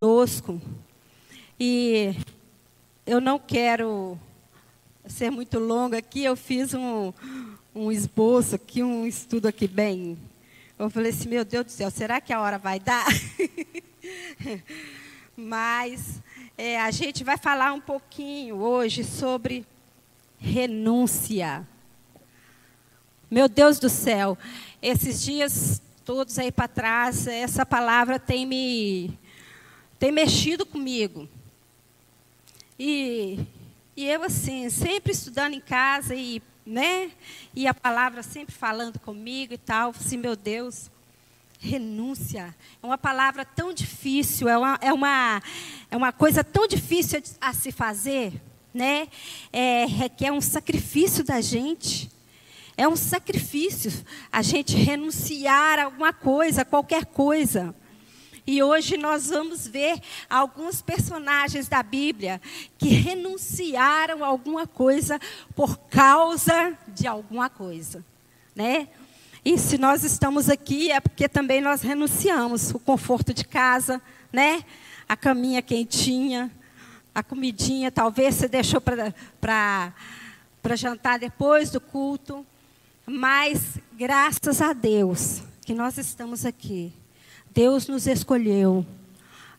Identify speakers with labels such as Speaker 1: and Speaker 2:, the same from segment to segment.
Speaker 1: conosco. E eu não quero ser muito longa aqui, eu fiz um, um esboço aqui, um estudo aqui bem. Eu falei assim, meu Deus do céu, será que a hora vai dar? Mas é, a gente vai falar um pouquinho hoje sobre renúncia. Meu Deus do céu, esses dias todos aí para trás, essa palavra tem me tem mexido comigo. E, e eu assim, sempre estudando em casa e, né, e a palavra sempre falando comigo e tal, assim, meu Deus, renúncia. É uma palavra tão difícil, é uma, é uma, é uma coisa tão difícil a se fazer, né? É, requer um sacrifício da gente. É um sacrifício a gente renunciar a alguma coisa, a qualquer coisa. E hoje nós vamos ver alguns personagens da Bíblia que renunciaram a alguma coisa por causa de alguma coisa, né? E se nós estamos aqui é porque também nós renunciamos o conforto de casa, né? A caminha quentinha, a comidinha, talvez você deixou para jantar depois do culto. Mas graças a Deus que nós estamos aqui. Deus nos escolheu.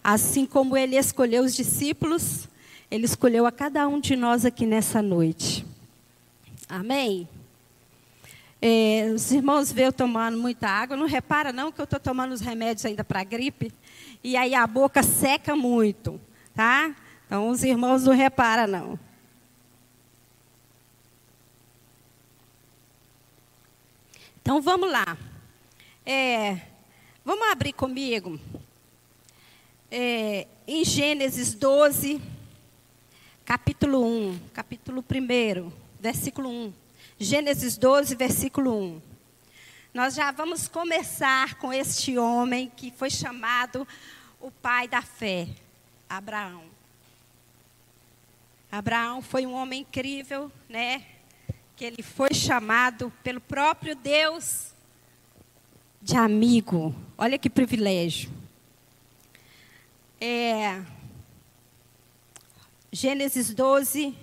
Speaker 1: Assim como Ele escolheu os discípulos, Ele escolheu a cada um de nós aqui nessa noite. Amém? É, os irmãos veem eu tomando muita água. Não repara não que eu estou tomando os remédios ainda para gripe. E aí a boca seca muito. Tá? Então os irmãos não reparam não. Então vamos lá. É, Vamos abrir comigo. É, em Gênesis 12, capítulo 1, capítulo 1, versículo 1. Gênesis 12, versículo 1. Nós já vamos começar com este homem que foi chamado o pai da fé, Abraão. Abraão foi um homem incrível, né? Que ele foi chamado pelo próprio Deus de amigo. Olha que privilégio. É, Gênesis 12,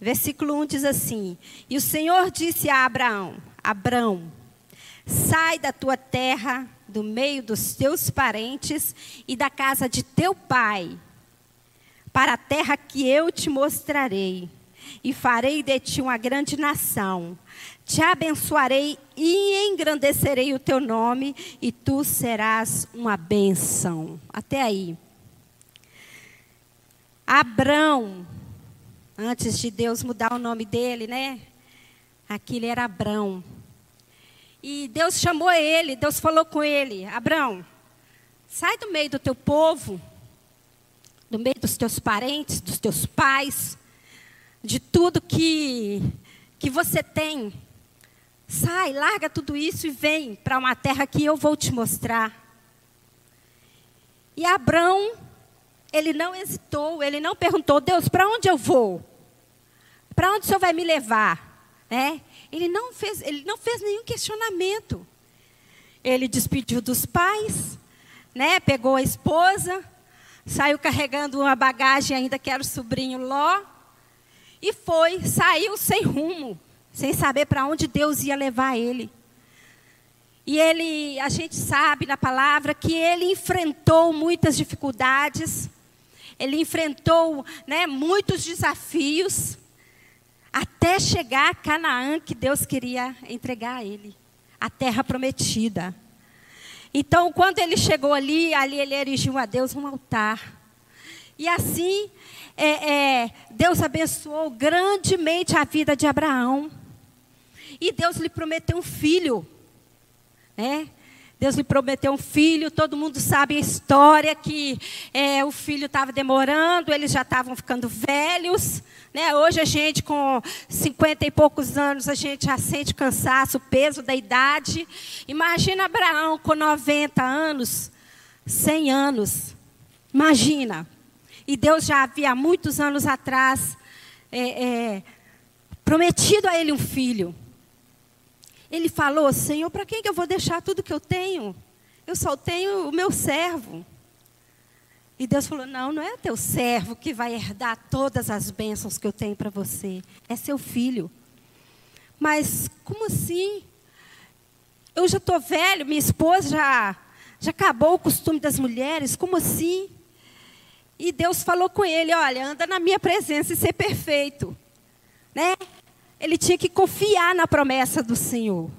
Speaker 1: versículo 1 diz assim: E o Senhor disse a Abraão: Abraão, sai da tua terra, do meio dos teus parentes e da casa de teu pai, para a terra que eu te mostrarei, e farei de ti uma grande nação te abençoarei e engrandecerei o teu nome, e tu serás uma bênção. Até aí. Abrão, antes de Deus mudar o nome dele, né? Aqui ele era Abrão. E Deus chamou ele, Deus falou com ele: Abrão, sai do meio do teu povo, do meio dos teus parentes, dos teus pais, de tudo que, que você tem Sai, larga tudo isso e vem para uma terra que eu vou te mostrar. E Abraão, ele não hesitou, ele não perguntou, Deus, para onde eu vou? Para onde o Senhor vai me levar? É? Ele, não fez, ele não fez nenhum questionamento. Ele despediu dos pais, né? pegou a esposa, saiu carregando uma bagagem ainda que era o sobrinho Ló, e foi, saiu sem rumo sem saber para onde Deus ia levar ele. E ele, a gente sabe na palavra que ele enfrentou muitas dificuldades, ele enfrentou né, muitos desafios, até chegar a Canaã que Deus queria entregar a ele, a terra prometida. Então, quando ele chegou ali, ali ele erigiu a Deus um altar. E assim, é, é, Deus abençoou grandemente a vida de Abraão. E Deus lhe prometeu um filho. Né? Deus lhe prometeu um filho, todo mundo sabe a história que é, o filho estava demorando, eles já estavam ficando velhos. Né? Hoje a gente com 50 e poucos anos, a gente já sente cansaço, o peso da idade. Imagina Abraão com 90 anos, 100 anos. Imagina. E Deus já havia muitos anos atrás é, é, prometido a ele um filho. Ele falou: Senhor, para quem que eu vou deixar tudo que eu tenho? Eu só tenho o meu servo. E Deus falou: Não, não é teu servo que vai herdar todas as bênçãos que eu tenho para você. É seu filho. Mas como assim? Eu já estou velho, minha esposa já, já acabou o costume das mulheres. Como assim? E Deus falou com ele: Olha, anda na minha presença e ser perfeito. Né? Ele tinha que confiar na promessa do Senhor.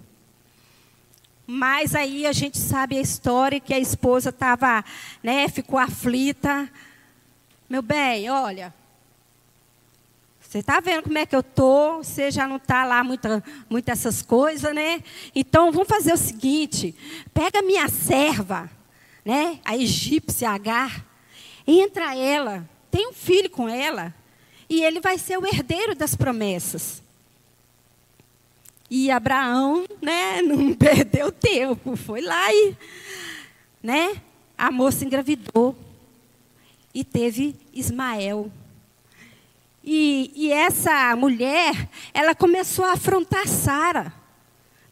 Speaker 1: Mas aí a gente sabe a história que a esposa estava, né, ficou aflita. Meu bem, olha, você está vendo como é que eu tô? Você já não está lá muita, muita essas coisas, né? Então vamos fazer o seguinte: pega minha serva, né? A egípcia Agar, entra ela, tem um filho com ela, e ele vai ser o herdeiro das promessas. E Abraão, né, não perdeu tempo, foi lá e, né, a moça engravidou e teve Ismael. E, e essa mulher, ela começou a afrontar Sara,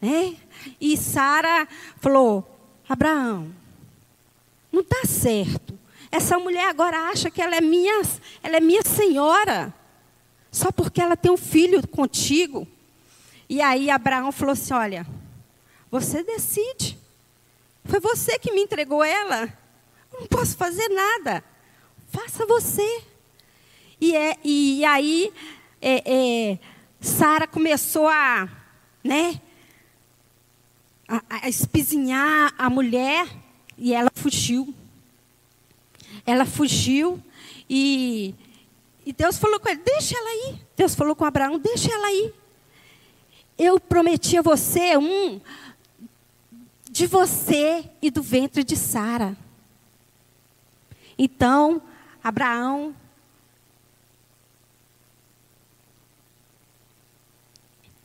Speaker 1: né? E Sara falou: Abraão, não está certo. Essa mulher agora acha que ela é minha, ela é minha senhora, só porque ela tem um filho contigo. E aí Abraão falou assim: Olha, você decide. Foi você que me entregou ela. não posso fazer nada. Faça você. E, é, e aí é, é, Sara começou a, né, a, a espizinhar a mulher e ela fugiu. Ela fugiu e, e Deus falou com ele: deixa ela ir. Deus falou com Abraão: deixa ela ir eu prometi a você um de você e do ventre de Sara. Então, Abraão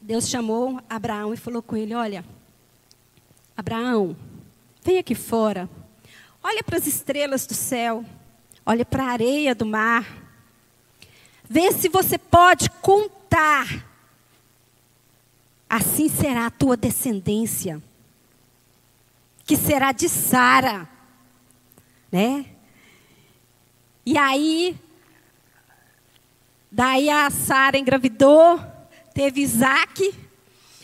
Speaker 1: Deus chamou Abraão e falou com ele: Olha, Abraão, vem aqui fora. Olha para as estrelas do céu. Olha para a areia do mar. Vê se você pode contar assim será a tua descendência, que será de Sara, né? E aí, daí a Sara engravidou, teve Isaac,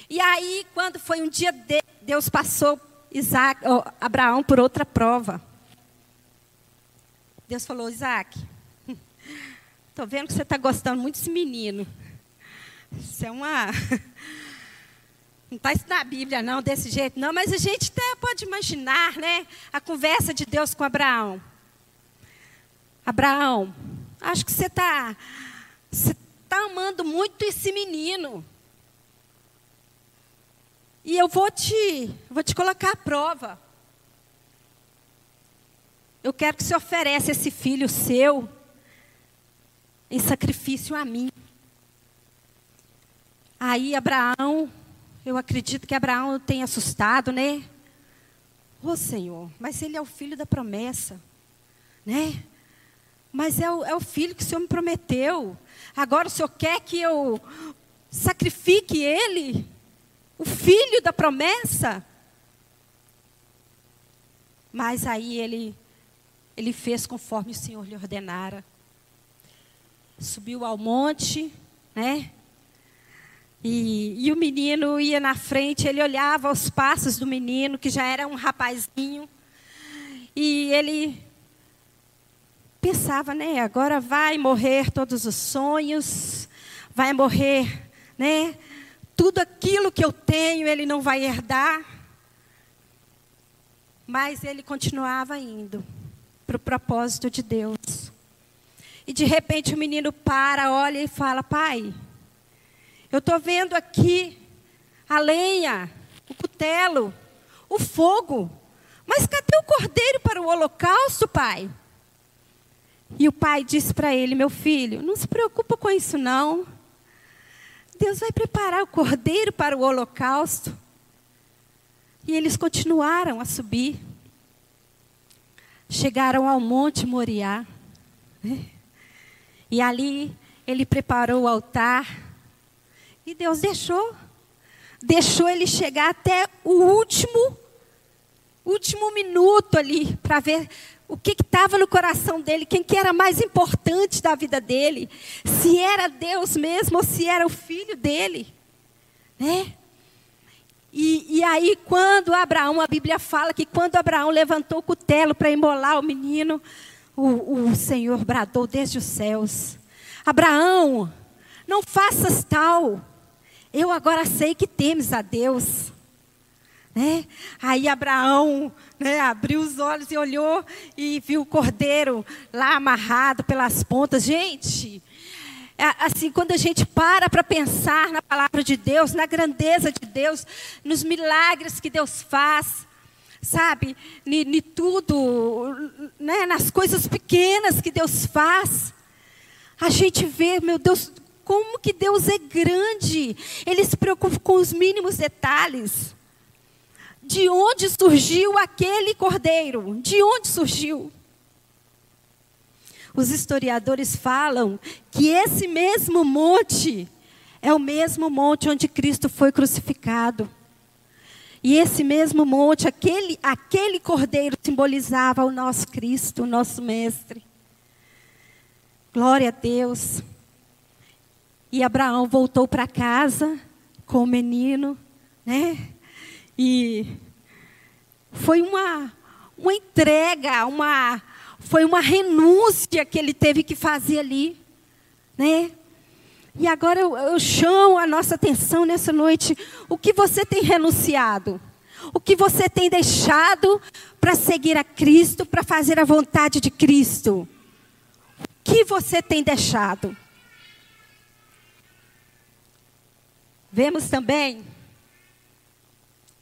Speaker 1: e aí, quando foi um dia, de, Deus passou Isaac, oh, Abraão por outra prova. Deus falou, Isaac, estou vendo que você está gostando muito desse menino. Isso é uma Não está isso na Bíblia, não, desse jeito, não, mas a gente até pode imaginar, né? A conversa de Deus com Abraão. Abraão, acho que você está você tá amando muito esse menino. E eu vou te, vou te colocar à prova. Eu quero que você ofereça esse filho seu em sacrifício a mim. Aí Abraão eu acredito que Abraão tenha assustado, né? Ô oh, Senhor, mas ele é o filho da promessa, né? Mas é o, é o filho que o Senhor me prometeu. Agora o Senhor quer que eu sacrifique ele? O filho da promessa? Mas aí ele, ele fez conforme o Senhor lhe ordenara. Subiu ao monte, né? E, e, o menino ia na frente, ele olhava os passos do menino, que já era um rapazinho, e ele pensava, né? Agora vai morrer todos os sonhos, vai morrer, né? Tudo aquilo que eu tenho ele não vai herdar. Mas ele continuava indo para o propósito de Deus. E de repente o menino para, olha e fala: Pai, eu estou vendo aqui a lenha, o cutelo, o fogo. Mas cadê o cordeiro para o holocausto, pai? E o pai disse para ele: Meu filho, não se preocupa com isso, não. Deus vai preparar o cordeiro para o holocausto. E eles continuaram a subir. Chegaram ao Monte Moriá. Né? E ali ele preparou o altar e Deus deixou. Deixou ele chegar até o último último minuto ali para ver o que estava no coração dele, quem que era mais importante da vida dele, se era Deus mesmo ou se era o filho dele, né? E, e aí, quando Abraão, a Bíblia fala que quando Abraão levantou o cutelo para imolar o menino, o, o Senhor bradou desde os céus: Abraão, não faças tal, eu agora sei que temes a Deus. Né? Aí Abraão né, abriu os olhos e olhou e viu o cordeiro lá amarrado pelas pontas. Gente, assim, quando a gente para para pensar na palavra de Deus, na grandeza de Deus, nos milagres que Deus faz, sabe, em tudo, né, nas coisas pequenas que Deus faz, a gente vê, meu Deus, como que Deus é grande. Ele se preocupa com os mínimos detalhes. De onde surgiu aquele cordeiro? De onde surgiu? Os historiadores falam que esse mesmo monte é o mesmo monte onde Cristo foi crucificado. E esse mesmo monte, aquele, aquele cordeiro simbolizava o nosso Cristo, o nosso Mestre. Glória a Deus. E Abraão voltou para casa com o menino, né? E foi uma, uma entrega, uma, foi uma renúncia que ele teve que fazer ali, né? E agora eu, eu chamo a nossa atenção nessa noite. O que você tem renunciado? O que você tem deixado para seguir a Cristo, para fazer a vontade de Cristo? O que você tem deixado? Vemos também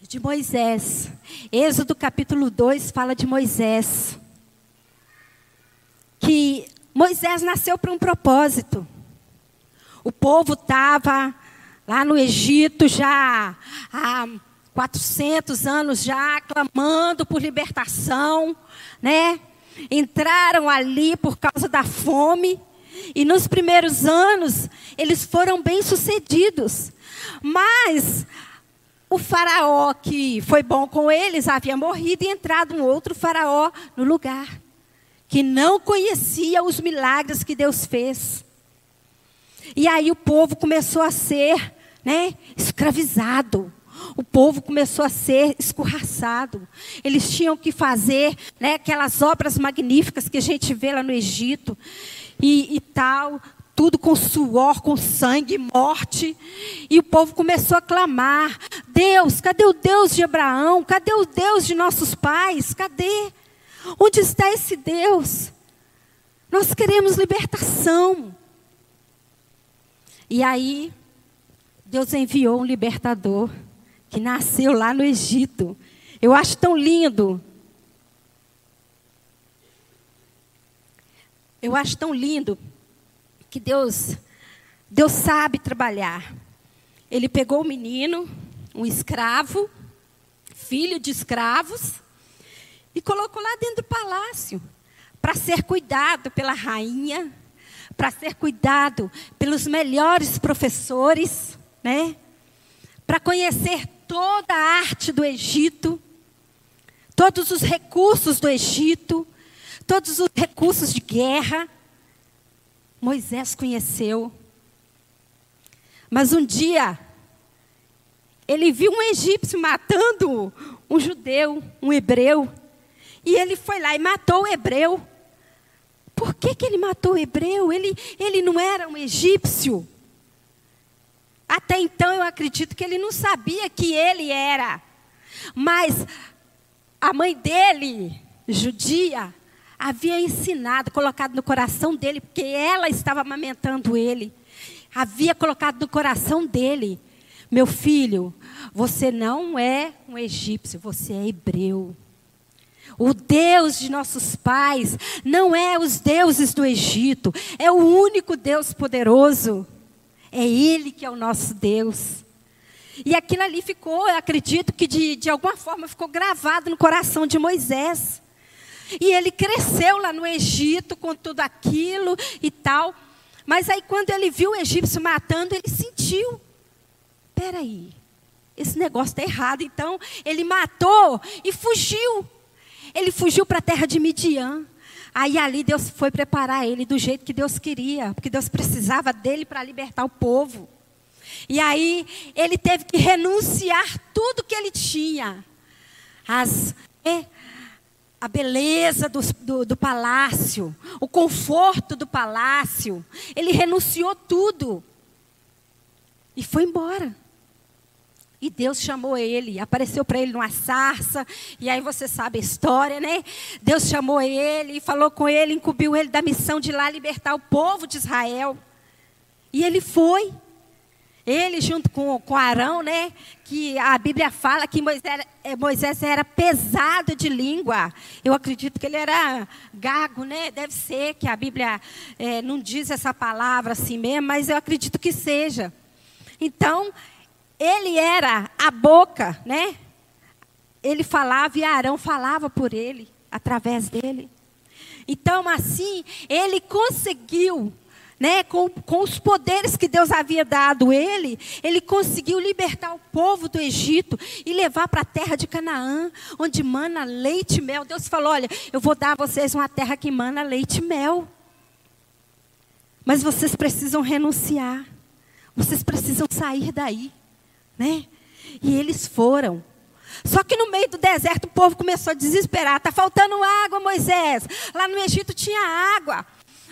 Speaker 1: de Moisés. Êxodo capítulo 2 fala de Moisés. Que Moisés nasceu para um propósito. O povo estava lá no Egito já há 400 anos já clamando por libertação, né? Entraram ali por causa da fome e nos primeiros anos eles foram bem sucedidos. Mas o faraó que foi bom com eles havia morrido e entrado um outro faraó no lugar, que não conhecia os milagres que Deus fez. E aí o povo começou a ser né, escravizado. O povo começou a ser escorraçado. Eles tinham que fazer né, aquelas obras magníficas que a gente vê lá no Egito e, e tal tudo com suor, com sangue, morte. E o povo começou a clamar: Deus, cadê o Deus de Abraão? Cadê o Deus de nossos pais? Cadê? Onde está esse Deus? Nós queremos libertação. E aí, Deus enviou um libertador que nasceu lá no Egito. Eu acho tão lindo. Eu acho tão lindo que Deus, Deus sabe trabalhar. Ele pegou o menino, um escravo, filho de escravos, e colocou lá dentro do palácio para ser cuidado pela rainha, para ser cuidado pelos melhores professores, né? Para conhecer toda a arte do Egito, todos os recursos do Egito, todos os recursos de guerra. Moisés conheceu. Mas um dia, ele viu um egípcio matando um judeu, um hebreu. E ele foi lá e matou o hebreu. Por que, que ele matou o hebreu? Ele, ele não era um egípcio. Até então eu acredito que ele não sabia que ele era. Mas a mãe dele, judia, havia ensinado, colocado no coração dele, porque ela estava amamentando ele. Havia colocado no coração dele: Meu filho, você não é um egípcio, você é hebreu. O Deus de nossos pais não é os deuses do Egito, é o único Deus poderoso. É Ele que é o nosso Deus. E aquilo ali ficou, eu acredito que de, de alguma forma ficou gravado no coração de Moisés. E ele cresceu lá no Egito com tudo aquilo e tal. Mas aí quando ele viu o egípcio matando, ele sentiu. Peraí, esse negócio está errado. Então ele matou e fugiu. Ele fugiu para a terra de Midian. Aí ali Deus foi preparar ele do jeito que Deus queria, porque Deus precisava dele para libertar o povo. E aí ele teve que renunciar tudo que ele tinha. As, é, a beleza do, do, do palácio, o conforto do palácio. Ele renunciou tudo. E foi embora. E Deus chamou ele, apareceu para ele numa sarça, e aí você sabe a história, né? Deus chamou ele e falou com ele, incumbiu ele da missão de ir lá libertar o povo de Israel. E ele foi. Ele junto com, com Arão, né? Que a Bíblia fala que Moisés, eh, Moisés era pesado de língua. Eu acredito que ele era gago, né? Deve ser que a Bíblia é, não diz essa palavra assim mesmo, mas eu acredito que seja. Então, ele era a boca, né? Ele falava e Arão falava por ele, através dele. Então, assim, ele conseguiu, né, com, com os poderes que Deus havia dado ele, ele conseguiu libertar o povo do Egito e levar para a terra de Canaã, onde mana leite e mel. Deus falou: Olha, eu vou dar a vocês uma terra que mana leite e mel. Mas vocês precisam renunciar. Vocês precisam sair daí né? E eles foram. Só que no meio do deserto o povo começou a desesperar. Está faltando água, Moisés. Lá no Egito tinha água.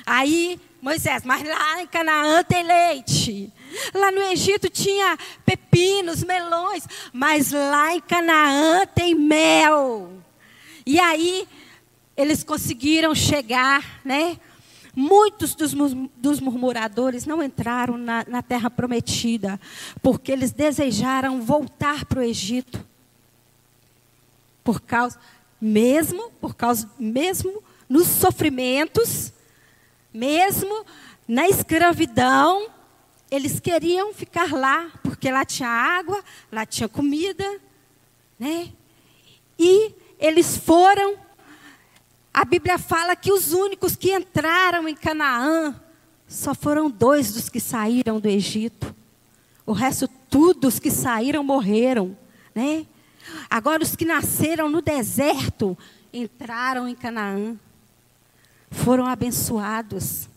Speaker 1: Aí, Moisés, mas lá em Canaã tem leite. Lá no Egito tinha pepinos, melões. Mas lá em Canaã tem mel. E aí, eles conseguiram chegar, né? Muitos dos, dos murmuradores não entraram na, na terra prometida, porque eles desejaram voltar para o Egito. Por causa, mesmo, por causa, mesmo nos sofrimentos, mesmo na escravidão, eles queriam ficar lá, porque lá tinha água, lá tinha comida, né? E eles foram a Bíblia fala que os únicos que entraram em Canaã só foram dois dos que saíram do Egito. O resto, todos os que saíram morreram, né? Agora os que nasceram no deserto entraram em Canaã, foram abençoados.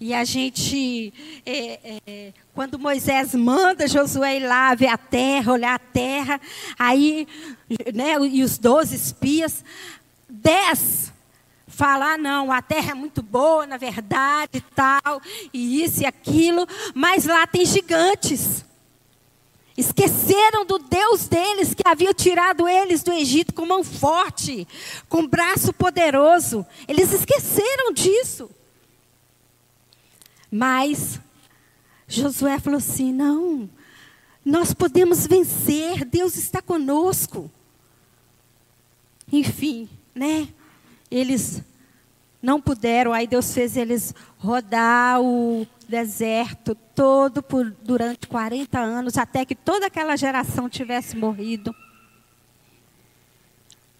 Speaker 1: E a gente, é, é, quando Moisés manda Josué ir lá ver a terra, olhar a terra, aí, né, e os doze espias, dez falar, não, a terra é muito boa, na verdade, tal, e isso e aquilo, mas lá tem gigantes. Esqueceram do Deus deles que havia tirado eles do Egito com mão forte, com braço poderoso. Eles esqueceram disso. Mas Josué falou assim: não, nós podemos vencer, Deus está conosco. Enfim, né? Eles não puderam, aí Deus fez eles rodar o deserto todo por, durante 40 anos, até que toda aquela geração tivesse morrido.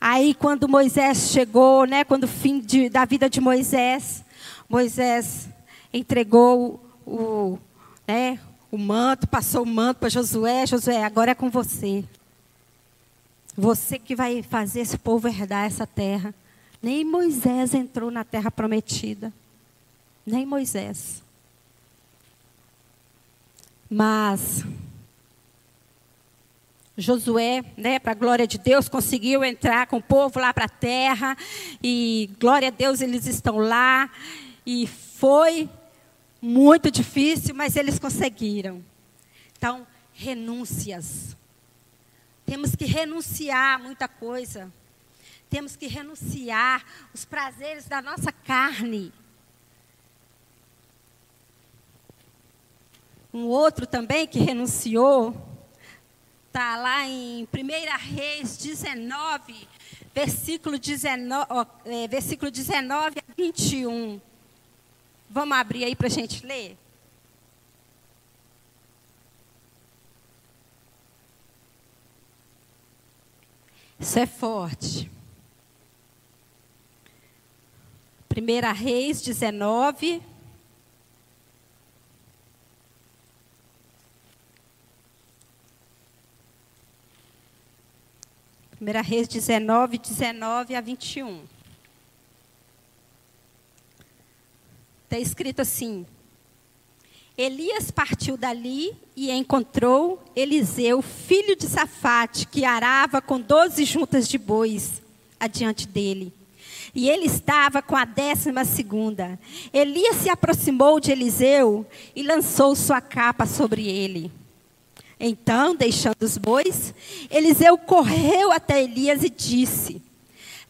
Speaker 1: Aí quando Moisés chegou, né, quando o fim de, da vida de Moisés, Moisés entregou o, né, o manto, passou o manto para Josué, Josué, agora é com você. Você que vai fazer esse povo herdar essa terra. Nem Moisés entrou na terra prometida. Nem Moisés. Mas Josué, né, para a glória de Deus, conseguiu entrar com o povo lá para a terra. E glória a Deus, eles estão lá. E foi muito difícil, mas eles conseguiram. Então, renúncias. Temos que renunciar a muita coisa temos que renunciar os prazeres da nossa carne. Um outro também que renunciou, está lá em 1 Reis 19, versículo 19, é, versículo 19 a 21. Vamos abrir aí para a gente ler? Isso é forte. 1 Reis 19. 1 Reis 19, 19 a 21. Está escrito assim: Elias partiu dali e encontrou Eliseu, filho de Safate, que arava com doze juntas de bois adiante dele. E ele estava com a décima segunda. Elias se aproximou de Eliseu e lançou sua capa sobre ele. Então, deixando os bois, Eliseu correu até Elias e disse: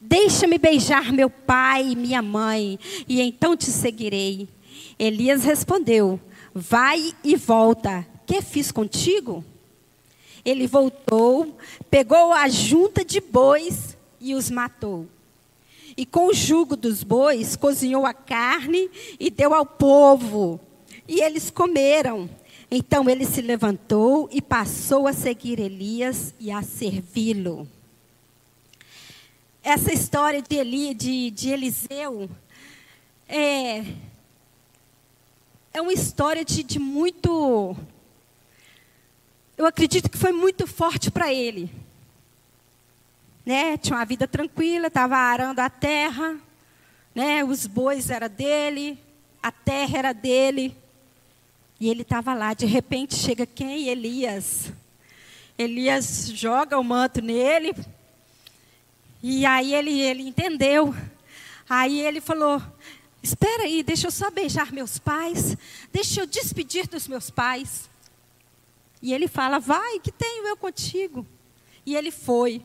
Speaker 1: Deixa-me beijar meu pai e minha mãe, e então te seguirei. Elias respondeu: Vai e volta. Que fiz contigo? Ele voltou, pegou a junta de bois e os matou. E com o jugo dos bois cozinhou a carne e deu ao povo. E eles comeram. Então ele se levantou e passou a seguir Elias e a servi-lo. Essa história de, Eli, de, de Eliseu é, é uma história de, de muito. Eu acredito que foi muito forte para ele. Né? Tinha uma vida tranquila, estava arando a terra, né? os bois eram dele, a terra era dele. E ele estava lá, de repente chega quem? Elias. Elias joga o manto nele. E aí ele, ele entendeu. Aí ele falou: Espera aí, deixa eu só beijar meus pais, deixa eu despedir dos meus pais. E ele fala: Vai, que tenho eu contigo. E ele foi,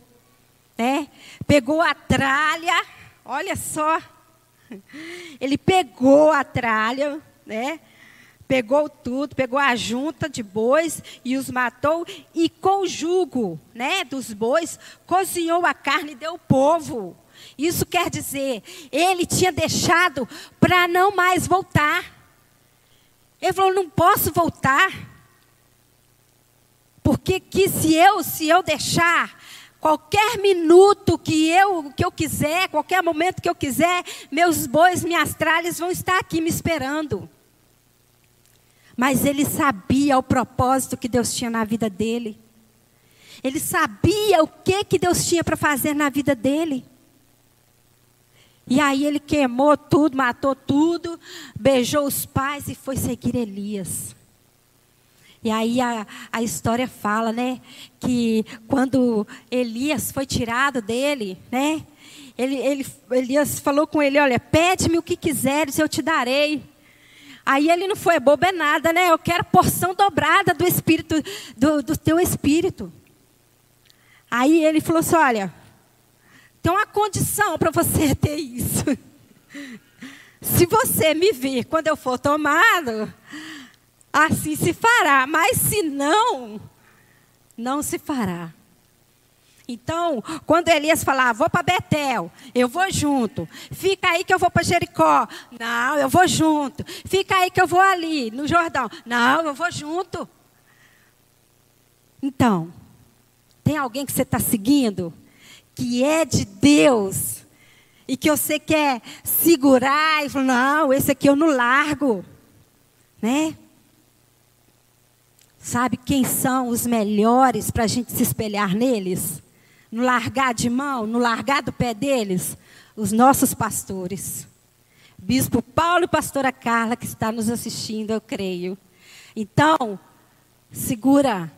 Speaker 1: né? Pegou a tralha, olha só. Ele pegou a tralha, né? Pegou tudo, pegou a junta de bois e os matou e com o jugo, né, dos bois, cozinhou a carne e deu ao povo. Isso quer dizer, ele tinha deixado para não mais voltar. Ele falou: não posso voltar. Porque que se eu, se eu deixar qualquer minuto que eu que eu quiser, qualquer momento que eu quiser, meus bois, minhas tralhas vão estar aqui me esperando. Mas ele sabia o propósito que Deus tinha na vida dele. Ele sabia o que que Deus tinha para fazer na vida dele. E aí ele queimou tudo, matou tudo, beijou os pais e foi seguir Elias. E aí a, a história fala, né, que quando Elias foi tirado dele, né, ele, ele, Elias falou com ele, olha, pede-me o que quiseres, eu te darei. Aí ele não foi bobo é nada, né? Eu quero porção dobrada do espírito, do, do teu espírito. Aí ele falou assim, olha, tem uma condição para você ter isso. Se você me vir quando eu for tomado, assim se fará. Mas se não, não se fará. Então, quando Elias falava, vou para Betel, eu vou junto. Fica aí que eu vou para Jericó. Não, eu vou junto. Fica aí que eu vou ali, no Jordão. Não, eu vou junto. Então, tem alguém que você está seguindo? que é de Deus e que você quer segurar e falar, não, esse aqui eu não largo, né? Sabe quem são os melhores para a gente se espelhar neles? No largar de mão, no largar do pé deles? Os nossos pastores. Bispo Paulo e pastora Carla, que está nos assistindo, eu creio. Então, segura,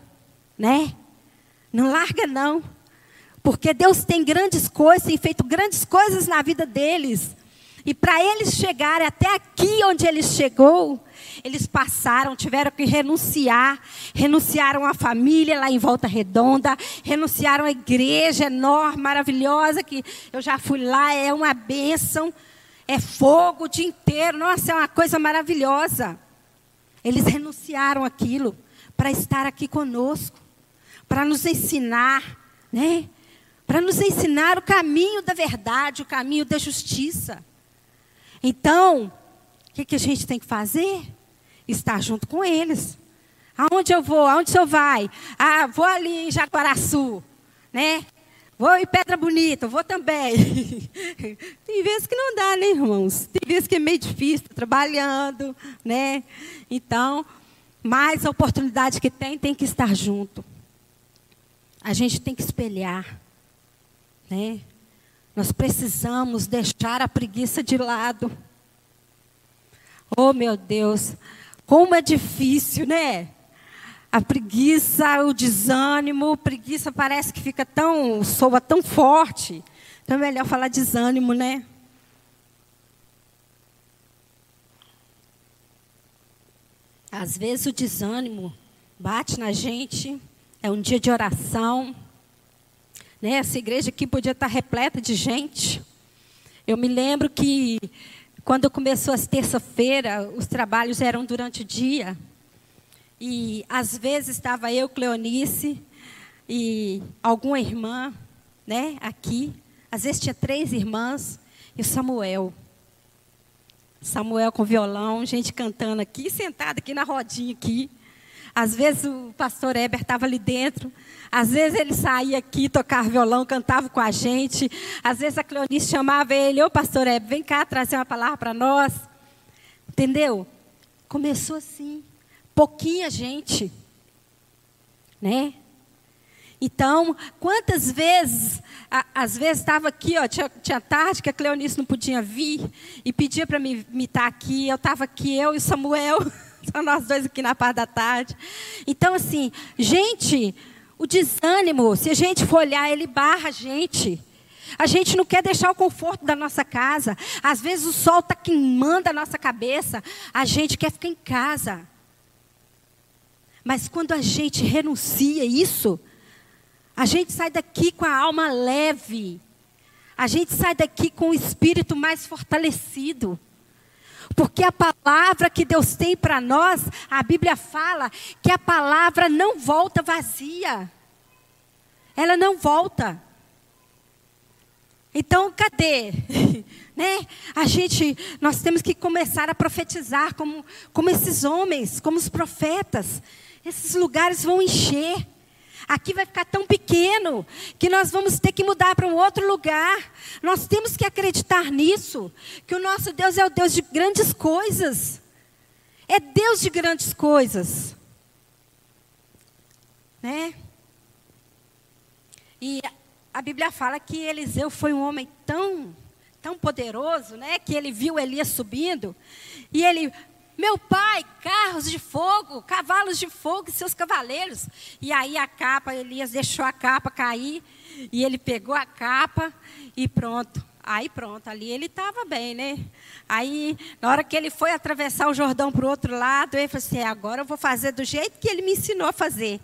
Speaker 1: né? Não larga não. Porque Deus tem grandes coisas, tem feito grandes coisas na vida deles. E para eles chegarem até aqui onde eles chegou, eles passaram, tiveram que renunciar, renunciaram à família lá em Volta Redonda, renunciaram à igreja enorme, maravilhosa, que eu já fui lá, é uma bênção, é fogo o dia inteiro, nossa, é uma coisa maravilhosa. Eles renunciaram aquilo para estar aqui conosco, para nos ensinar, né? para nos ensinar o caminho da verdade, o caminho da justiça. Então, o que, que a gente tem que fazer? Estar junto com eles. Aonde eu vou? Aonde o senhor vai? Ah, vou ali em Jaguaraçu, né? Vou em Pedra Bonita, vou também. Tem vezes que não dá, né, irmãos? Tem vezes que é meio difícil, trabalhando, né? Então, mais a oportunidade que tem, tem que estar junto. A gente tem que espelhar Né? Nós precisamos deixar a preguiça de lado. Oh, meu Deus, como é difícil, né? A preguiça, o desânimo, preguiça parece que fica tão, soa tão forte. Então é melhor falar desânimo, né? Às vezes o desânimo bate na gente, é um dia de oração. Né? Essa igreja aqui podia estar repleta de gente. Eu me lembro que quando começou as terça-feira, os trabalhos eram durante o dia. E às vezes estava eu, Cleonice, e alguma irmã, né, aqui. Às vezes tinha três irmãs e o Samuel. Samuel com violão, gente cantando aqui, sentado aqui na rodinha aqui. Às vezes o pastor Eber estava ali dentro. Às vezes ele saía aqui, tocava violão, cantava com a gente. Às vezes a Cleonice chamava ele, ô pastor Eber, vem cá trazer uma palavra para nós. Entendeu? Começou assim pouquinha gente, né? Então, quantas vezes, a, às vezes estava aqui, ó, tinha, tinha, tarde que a Cleonice não podia vir e pedia para me estar aqui, eu estava aqui, eu e Samuel, só nós dois aqui na parte da tarde. Então, assim, gente, o desânimo, se a gente for olhar, ele barra a gente. A gente não quer deixar o conforto da nossa casa. Às vezes o sol está queimando a nossa cabeça. A gente quer ficar em casa. Mas quando a gente renuncia isso, a gente sai daqui com a alma leve. A gente sai daqui com o espírito mais fortalecido. Porque a palavra que Deus tem para nós, a Bíblia fala que a palavra não volta vazia. Ela não volta. Então, cadê? né? A gente, nós temos que começar a profetizar como, como esses homens, como os profetas. Esses lugares vão encher. Aqui vai ficar tão pequeno que nós vamos ter que mudar para um outro lugar. Nós temos que acreditar nisso, que o nosso Deus é o Deus de grandes coisas. É Deus de grandes coisas. Né? E a Bíblia fala que Eliseu foi um homem tão, tão poderoso, né, que ele viu Elias subindo, e ele meu pai, carros de fogo, cavalos de fogo e seus cavaleiros. E aí a capa, Elias deixou a capa cair e ele pegou a capa e pronto. Aí pronto, ali ele estava bem, né? Aí, na hora que ele foi atravessar o Jordão para o outro lado, ele falou assim: é, agora eu vou fazer do jeito que ele me ensinou a fazer.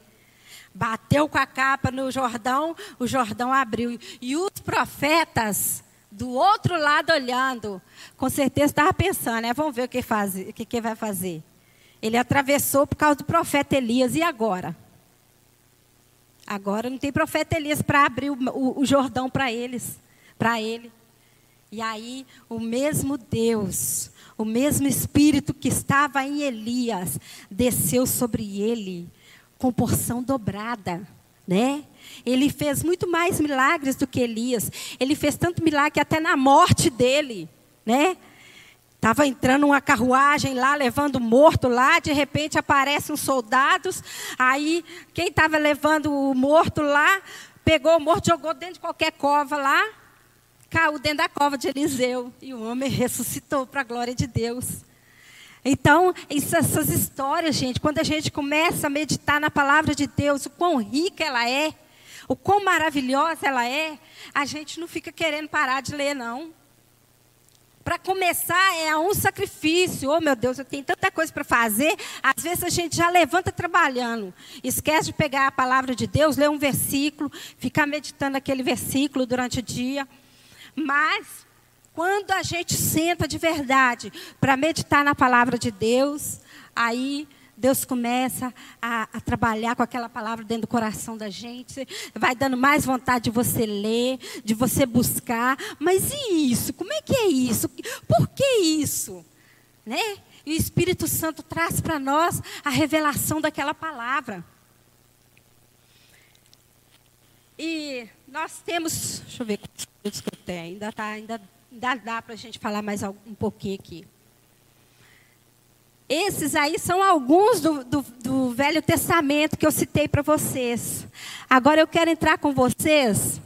Speaker 1: Bateu com a capa no Jordão, o Jordão abriu. E os profetas do outro lado olhando, com certeza estava pensando, né? Vamos ver o que, faz, o que, que vai fazer. Ele atravessou por causa do profeta Elias, e agora? Agora não tem profeta Elias para abrir o, o, o Jordão para eles, para ele. E aí o mesmo Deus, o mesmo Espírito que estava em Elias, desceu sobre ele com porção dobrada, né? Ele fez muito mais milagres do que Elias. Ele fez tanto milagre até na morte dele, né? Estava entrando uma carruagem lá, levando morto lá, de repente aparecem os soldados. Aí, quem estava levando o morto lá, pegou o morto, jogou dentro de qualquer cova lá, caiu dentro da cova de Eliseu. E o homem ressuscitou para a glória de Deus. Então, essas histórias, gente, quando a gente começa a meditar na palavra de Deus, o quão rica ela é, o quão maravilhosa ela é, a gente não fica querendo parar de ler, não. Para começar, é um sacrifício. Oh, meu Deus, eu tenho tanta coisa para fazer. Às vezes a gente já levanta trabalhando. Esquece de pegar a palavra de Deus, ler um versículo, ficar meditando aquele versículo durante o dia. Mas, quando a gente senta de verdade para meditar na palavra de Deus, aí Deus começa a, a, trabalhar com aquela palavra dentro do coração da gente, vai dando mais vontade de você ler, de você buscar. Mas e isso? Como é que é isso? Por que isso? Né? E o Espírito Santo traz para nós a revelação daquela palavra. E nós temos, deixa eu ver quantos minutos que eu tenho, ainda, tá, ainda, ainda dá para a gente falar mais um pouquinho aqui. Esses aí são alguns do, do, do Velho Testamento que eu citei para vocês. Agora eu quero entrar com vocês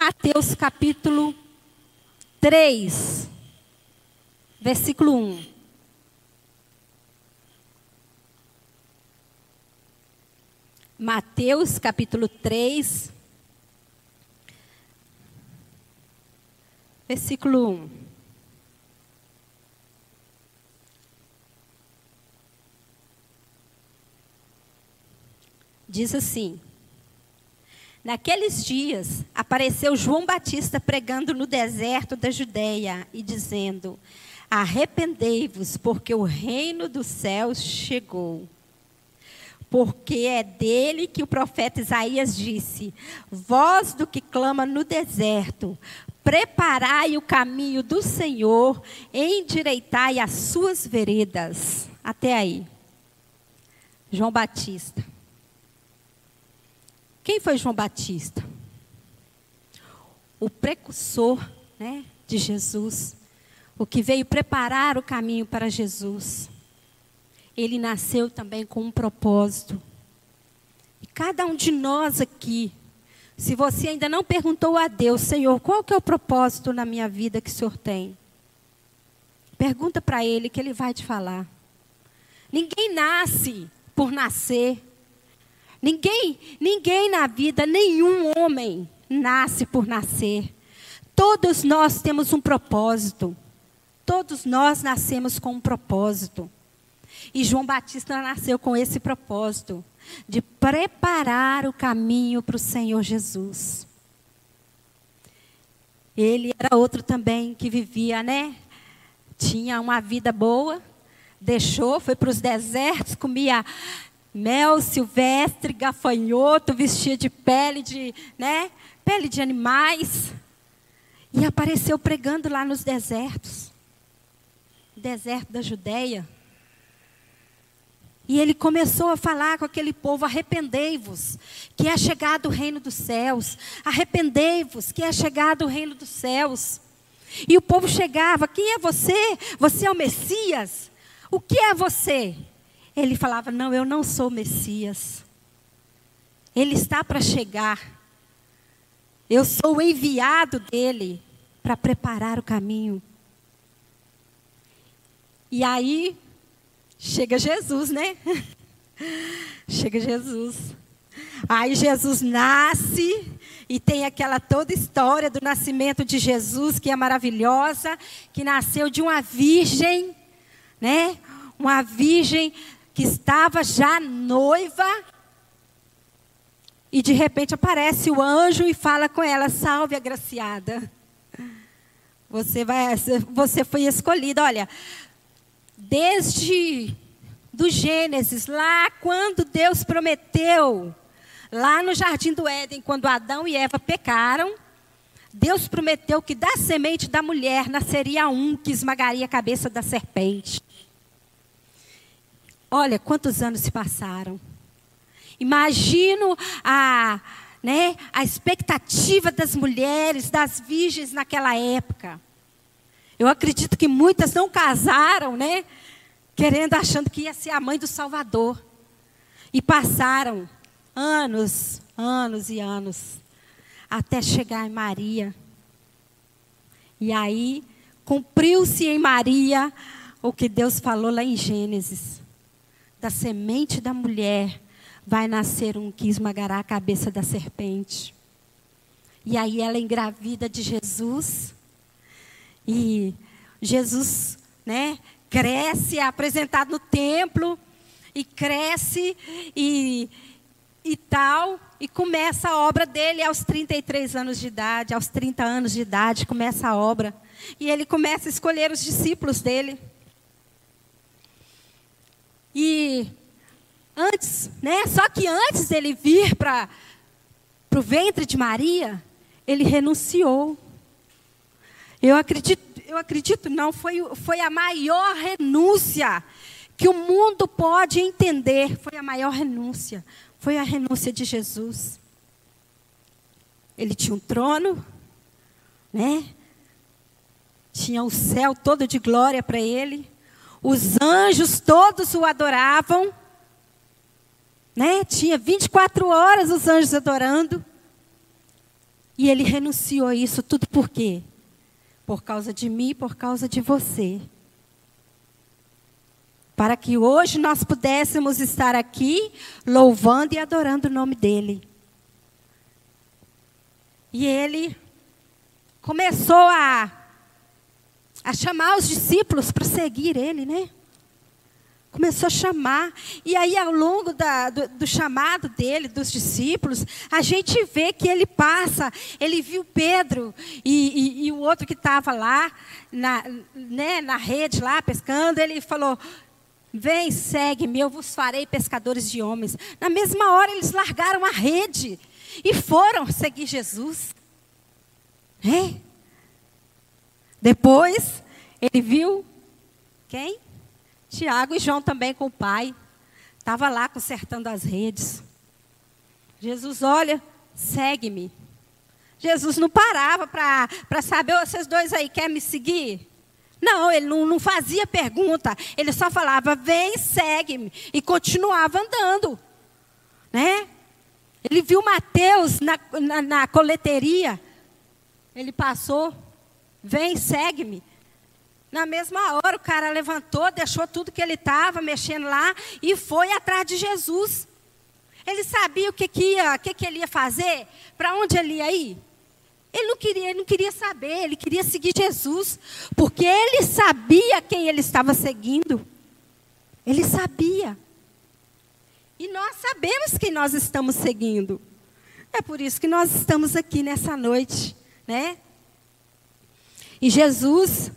Speaker 1: Mateus capítulo 3, versículo 1. Mateus capítulo 3, versículo 1. Diz assim: Naqueles dias apareceu João Batista pregando no deserto da Judéia e dizendo: Arrependei-vos, porque o reino dos céus chegou. Porque é dele que o profeta Isaías disse: Voz do que clama no deserto, preparai o caminho do Senhor, endireitai as suas veredas. Até aí. João Batista. Quem foi João Batista? O precursor né, de Jesus, o que veio preparar o caminho para Jesus. Ele nasceu também com um propósito. E cada um de nós aqui, se você ainda não perguntou a Deus, Senhor, qual que é o propósito na minha vida que o Senhor tem? Pergunta para Ele que Ele vai te falar. Ninguém nasce por nascer. Ninguém, ninguém na vida, nenhum homem nasce por nascer. Todos nós temos um propósito. Todos nós nascemos com um propósito. E João Batista nasceu com esse propósito de preparar o caminho para o Senhor Jesus. Ele era outro também que vivia, né? Tinha uma vida boa, deixou, foi para os desertos, comia mel silvestre, gafanhoto, vestia de pele de, né, pele de animais. E apareceu pregando lá nos desertos. Deserto da Judéia. E ele começou a falar com aquele povo: arrependei-vos, que é chegado o reino dos céus. Arrependei-vos, que é chegado o reino dos céus. E o povo chegava: quem é você? Você é o Messias? O que é você? Ele falava: Não, eu não sou Messias. Ele está para chegar. Eu sou o enviado dele para preparar o caminho. E aí chega Jesus, né? chega Jesus. Aí Jesus nasce e tem aquela toda história do nascimento de Jesus que é maravilhosa, que nasceu de uma virgem, né? Uma virgem que estava já noiva. E de repente aparece o anjo e fala com ela: Salve, agraciada. Você, vai, você foi escolhida. Olha, desde do Gênesis, lá quando Deus prometeu, lá no jardim do Éden, quando Adão e Eva pecaram, Deus prometeu que da semente da mulher nasceria um que esmagaria a cabeça da serpente. Olha quantos anos se passaram. Imagino a, né, a expectativa das mulheres, das virgens naquela época. Eu acredito que muitas não casaram, né? Querendo, achando que ia ser a mãe do Salvador. E passaram anos, anos e anos, até chegar em Maria. E aí, cumpriu-se em Maria o que Deus falou lá em Gênesis da semente da mulher vai nascer um que esmagará a cabeça da serpente. E aí ela engravida de Jesus. E Jesus, né, cresce, é apresentado no templo e cresce e e tal, e começa a obra dele aos 33 anos de idade, aos 30 anos de idade, começa a obra. E ele começa a escolher os discípulos dele. E antes, né? Só que antes dele vir para o ventre de Maria, ele renunciou. Eu acredito, eu acredito não, foi, foi a maior renúncia que o mundo pode entender. Foi a maior renúncia. Foi a renúncia de Jesus. Ele tinha um trono, né? Tinha o céu todo de glória para ele. Os anjos todos o adoravam. Né? Tinha 24 horas os anjos adorando. E ele renunciou a isso tudo por quê? Por causa de mim, por causa de você. Para que hoje nós pudéssemos estar aqui louvando e adorando o nome dele. E ele começou a, a chamar os discípulos para seguir ele, né? Começou a chamar. E aí, ao longo da, do, do, chamado dele, dos discípulos, a gente vê que ele passa. Ele viu Pedro e, e, e o outro que estava lá, na, né, na rede, lá pescando. Ele falou: Vem, segue-me, eu vos farei pescadores de homens. Na mesma hora, eles largaram a rede e foram seguir Jesus. É? Depois, ele viu quem? Tiago e João também com o pai. Estava lá consertando as redes. Jesus, olha, segue-me. Jesus não parava para saber, vocês dois aí querem me seguir? Não, ele não, não fazia pergunta. Ele só falava, vem, segue-me. E continuava andando. Né? Ele viu Mateus na, na, na coleteria. Ele passou, vem, segue-me. Na mesma hora, o cara levantou, deixou tudo que ele estava mexendo lá e foi atrás de Jesus. Ele sabia o que, que, ia, o que, que ele ia fazer, para onde ele ia ir. Ele não queria, ele não queria saber, ele queria seguir Jesus, porque ele sabia quem ele estava seguindo. Ele sabia. E nós sabemos quem nós estamos seguindo. É por isso que nós estamos aqui nessa noite, né? E Jesus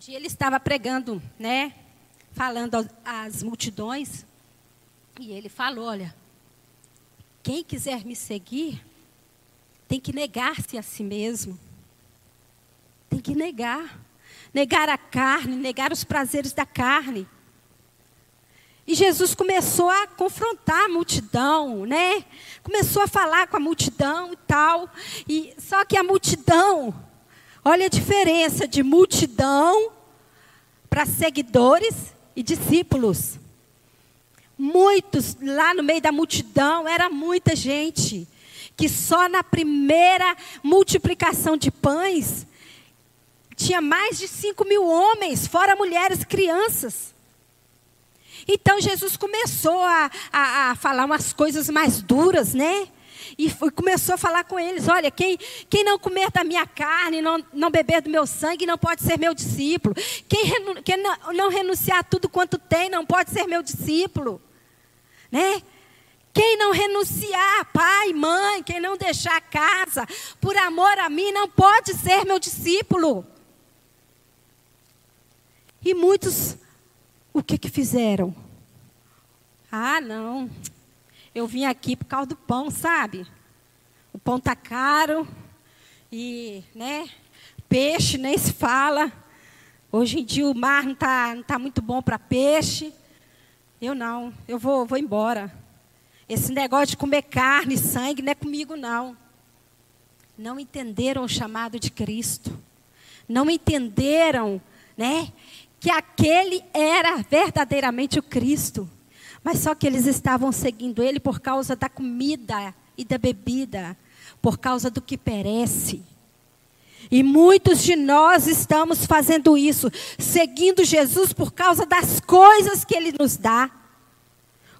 Speaker 1: dia ele estava pregando, né? Falando às multidões, e ele falou, olha, quem quiser me seguir, tem que negar-se a si mesmo. Tem que negar negar a carne, negar os prazeres da carne. E Jesus começou a confrontar a multidão, né? Começou a falar com a multidão e tal. E só que a multidão, olha a diferença de multidão para seguidores e discípulos. Muitos lá no meio da multidão, era muita gente que só na primeira multiplicação de pães tinha mais de 5 mil homens, fora mulheres e crianças. Então Jesus começou a, a, a, falar umas coisas mais duras, né? E começou a falar com eles: olha, quem, quem não comer da minha carne, não, não beber do meu sangue, não pode ser meu discípulo. Quem, renu, quem não, não renunciar a tudo quanto tem, não pode ser meu discípulo. Né? Quem não renunciar, pai, mãe, quem não deixar a casa, por amor a mim, não pode ser meu discípulo. E muitos, o que que fizeram? Ah, não. Eu vim aqui por causa do pão, sabe? O pão tá caro e, né? Peixe nem se fala. Hoje em dia o mar não tá, não tá muito bom para peixe. Eu não, eu vou, vou embora. Esse negócio de comer carne, sangue, não é comigo não. Não entenderam o chamado de Cristo. Não entenderam, né? que aquele era verdadeiramente o Cristo. Mas só que eles estavam seguindo ele por causa da comida e da bebida, por causa do que perece. E muitos de nós estamos fazendo isso, seguindo Jesus por causa das coisas que ele nos dá.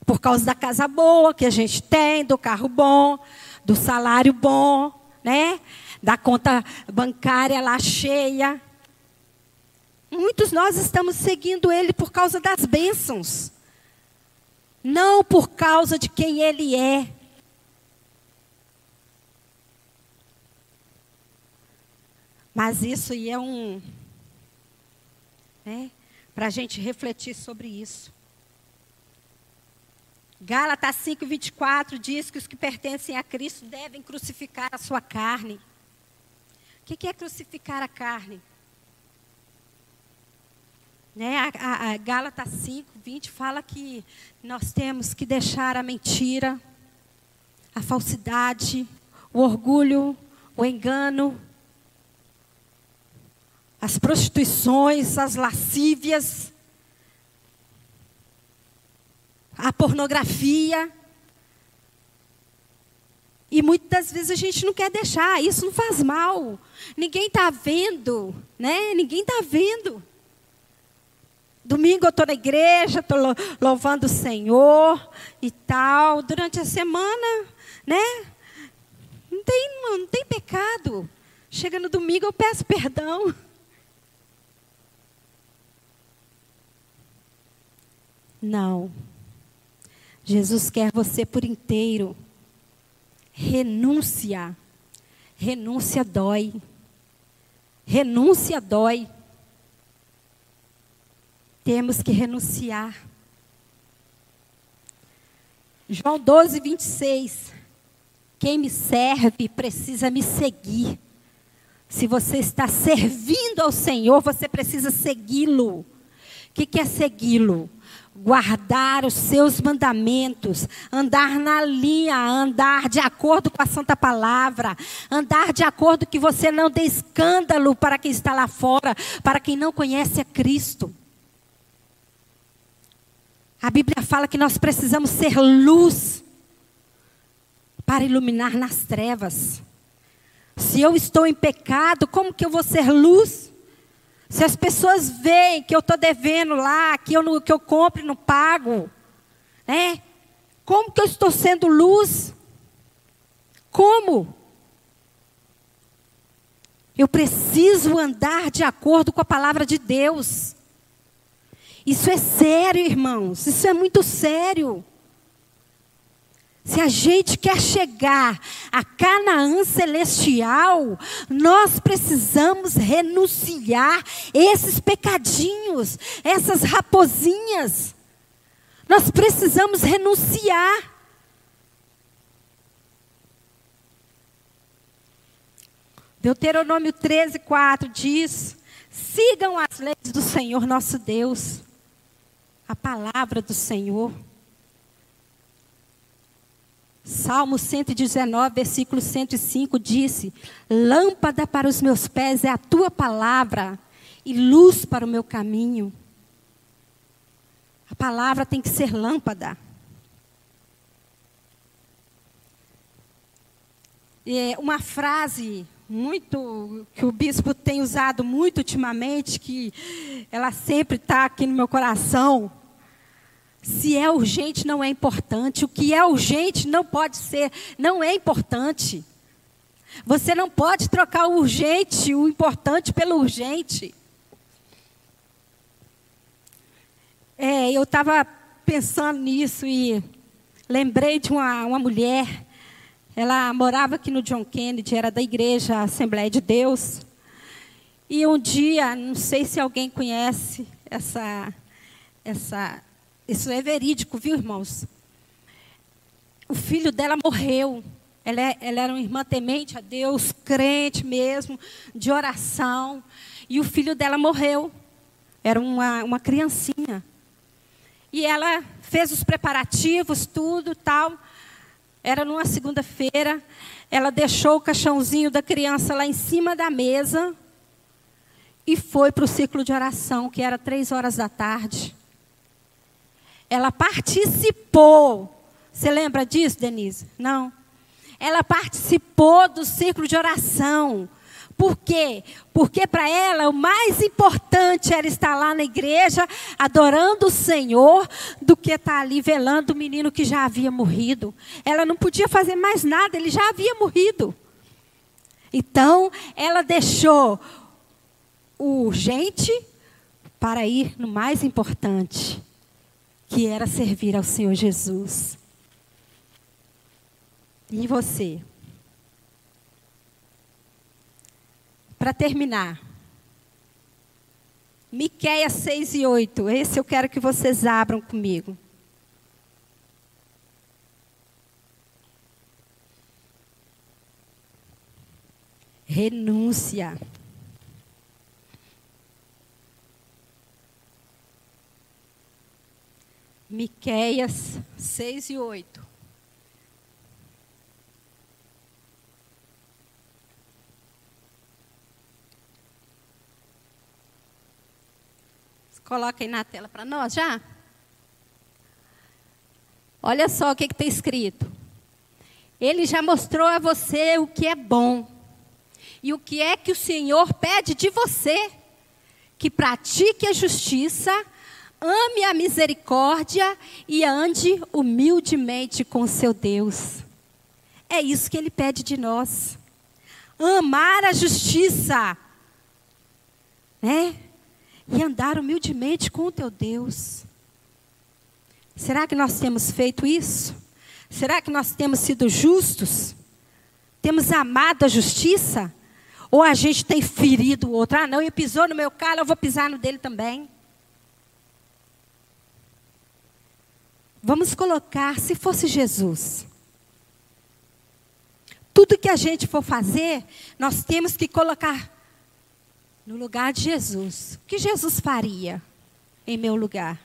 Speaker 1: Por causa da casa boa que a gente tem, do carro bom, do salário bom, né? Da conta bancária lá cheia. Muitos nós estamos seguindo Ele por causa das bênçãos, não por causa de quem Ele é. Mas isso é um. Né, Para a gente refletir sobre isso. Gálatas 5, 24 diz que os que pertencem a Cristo devem crucificar a sua carne. O que é crucificar a carne? Né? A, a, a Gálatas 5, 20 fala que nós temos que deixar a mentira, a falsidade, o orgulho, o engano, as prostituições, as lascívias, a pornografia, E muitas vezes a gente não quer deixar, isso não faz mal. Ninguém está vendo, né? Ninguém está vendo. Domingo eu estou na igreja, estou louvando o Senhor e tal. Durante a semana, né? Não tem, não tem pecado. Chega no domingo eu peço perdão. Não. Jesus quer você por inteiro. Renúncia. Renúncia dói. Renúncia dói. Temos que renunciar. João 12, 26. Quem me serve precisa me seguir. Se você está servindo ao Senhor, você precisa segui-lo. O que, é segui-lo? guardar os seus mandamentos, andar na linha, andar de acordo com a santa palavra, andar de acordo que você não dê escândalo para quem está lá fora, para quem não conhece a Cristo. A Bíblia fala que nós precisamos ser luz para iluminar nas trevas. Se eu estou em pecado, como que eu vou ser luz? Se as pessoas veem que eu estou devendo lá, que eu, que eu compro e não pago, né? Como que eu estou sendo luz? Como? Eu preciso andar de acordo com a palavra de Deus. Isso é sério, irmãos. Isso é muito sério. Se a gente quer chegar a Canaã celestial, nós precisamos renunciar esses pecadinhos, essas raposinhas. Nós precisamos renunciar. Deuteronômio 13, 4 diz: sigam as leis do Senhor nosso Deus, a palavra do Senhor. Salmo 119, versículo 105 disse: Lâmpada para os meus pés é a tua palavra e luz para o meu caminho. A palavra tem que ser lâmpada. É uma frase muito que o bispo tem usado muito ultimamente, que ela sempre está aqui no meu coração. Se é urgente, não é importante. O que é urgente não pode ser, não é importante. Você não pode trocar o urgente, o importante, pelo urgente. É, eu estava pensando nisso e lembrei de uma, uma mulher. Ela morava aqui no John Kennedy, era da igreja Assembleia de Deus. E um dia, não sei se alguém conhece essa, essa isso é verídico, viu, irmãos? O filho dela morreu. Ela, é, ela era uma irmã temente a Deus, crente mesmo, de oração. E o filho dela morreu. Era uma, uma criancinha. E ela fez os preparativos, tudo tal. Era numa segunda-feira. Ela deixou o caixãozinho da criança lá em cima da mesa e foi para o ciclo de oração, que era três horas da tarde. Ela participou. Você lembra disso, Denise? Não. Ela participou do círculo de oração. Por quê? Porque para ela o mais importante era estar lá na igreja adorando o Senhor do que estar ali velando o menino que já havia morrido. Ela não podia fazer mais nada, ele já havia morrido. Então, ela deixou o urgente para ir no mais importante que era servir ao Senhor Jesus. E você? Para terminar, Miqueias 6 e 8. Esse eu quero que vocês abram comigo. Renúncia. Miqueias 6 e 8. Coloca aí na tela para nós já. Olha só o que está escrito. Ele já mostrou a você o que é bom. E o que é que o Senhor pede de você? Que pratique a justiça, ame a misericórdia e ande humildemente com seu Deus. É isso que ele pede de nós. Amar a justiça, né? E andar humildemente com o teu Deus. Será que nós temos feito isso? Será que nós temos sido justos? Temos amado a justiça? Ou a gente tem ferido o outro? Ah, não, ele pisou no meu calo, eu vou pisar no dele também. Vamos colocar, se fosse Jesus. Tudo que a gente for fazer, nós temos que colocar no lugar de Jesus. O que Jesus faria em meu lugar?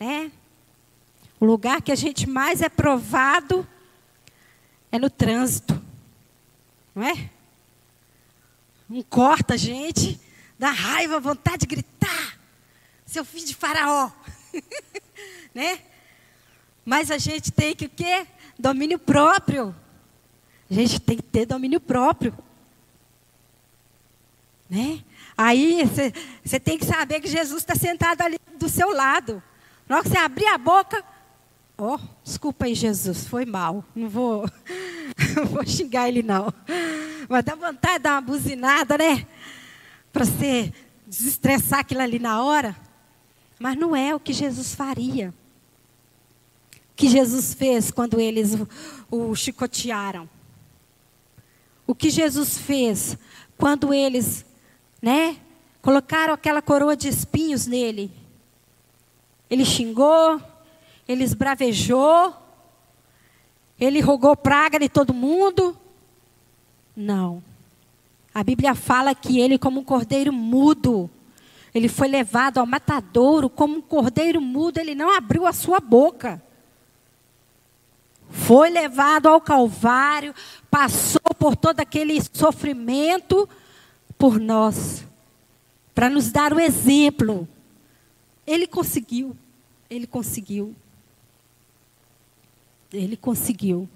Speaker 1: Né? O lugar que a gente mais é provado é no trânsito. Não é? Um corta a gente, dá raiva, vontade de gritar. Seu filho de faraó. né? Mas a gente tem que o quê? Domínio próprio. A gente tem que ter domínio próprio. Né? Aí você tem que saber que Jesus está sentado ali do seu lado. Na hora que você abrir a boca, ó, oh, desculpa aí, Jesus, foi mal. Não vou, não vou xingar ele, não. Mas dá vontade de dar uma buzinada, né? Para você desestressar aquilo ali na hora. Mas não é o que Jesus faria. Que Jesus fez quando eles o, o chicotearam. O que Jesus fez quando eles, né, colocaram aquela coroa de espinhos nele. Ele xingou, ele esbravejou, ele rogou praga de todo mundo. Não. A Bíblia fala que ele, como um cordeiro mudo, ele foi levado ao matadouro, como um cordeiro mudo, ele não abriu a sua boca. Foi levado ao Calvário, passou por todo aquele sofrimento por nós, para nos dar o exemplo. Ele conseguiu, ele conseguiu. Ele conseguiu.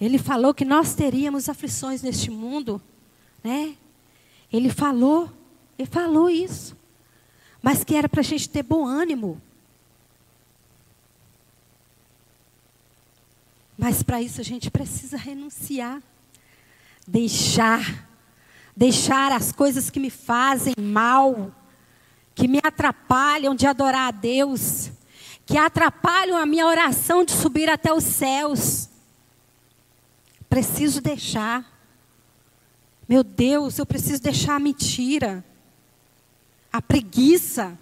Speaker 1: Ele falou que nós teríamos aflições neste mundo, né? Ele falou, ele falou isso. Mas que era para a gente ter bom ânimo. Mas para isso a gente precisa renunciar. Deixar. Deixar as coisas que me fazem mal, que me atrapalham de adorar a Deus, que atrapalham a minha oração de subir até os céus. Preciso deixar. Meu Deus, eu preciso deixar a mentira, a preguiça.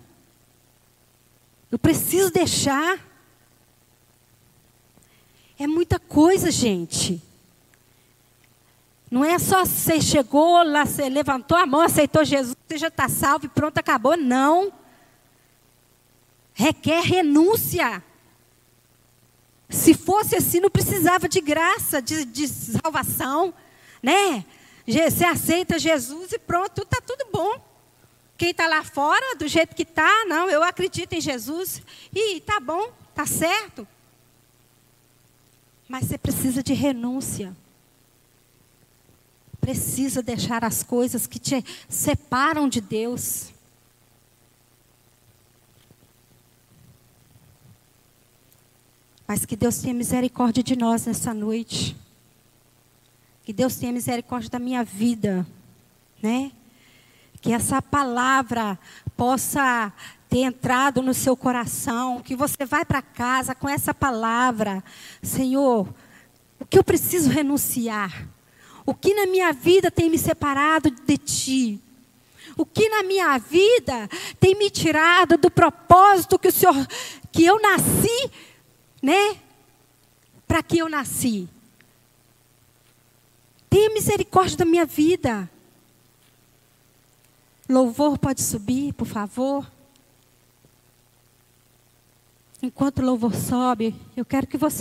Speaker 1: Eu preciso deixar. É muita coisa, gente. Não é só você chegou lá, você levantou a mão, aceitou Jesus, você já está salvo e pronto, acabou. Não. Requer renúncia. Se fosse assim, não precisava de graça, de, de salvação, né? Você aceita Jesus e pronto, está tudo bom. Quem está lá fora, do jeito que está, não, eu acredito em Jesus e está bom, está certo. Mas você precisa de renúncia. Precisa deixar as coisas que te separam de Deus. Mas que Deus tenha misericórdia de nós nessa noite. Que Deus tenha misericórdia da minha vida, né? Que essa palavra possa ter entrado no seu coração, que você vai para casa com essa palavra, Senhor, o que eu preciso renunciar? O que na minha vida tem me separado de ti? O que na minha vida tem me tirado do propósito que o Senhor, que eu nasci, né? Para que eu nasci? Tenha misericórdia da minha vida. Louvor pode subir, por favor. Enquanto o louvor sobe, eu quero que você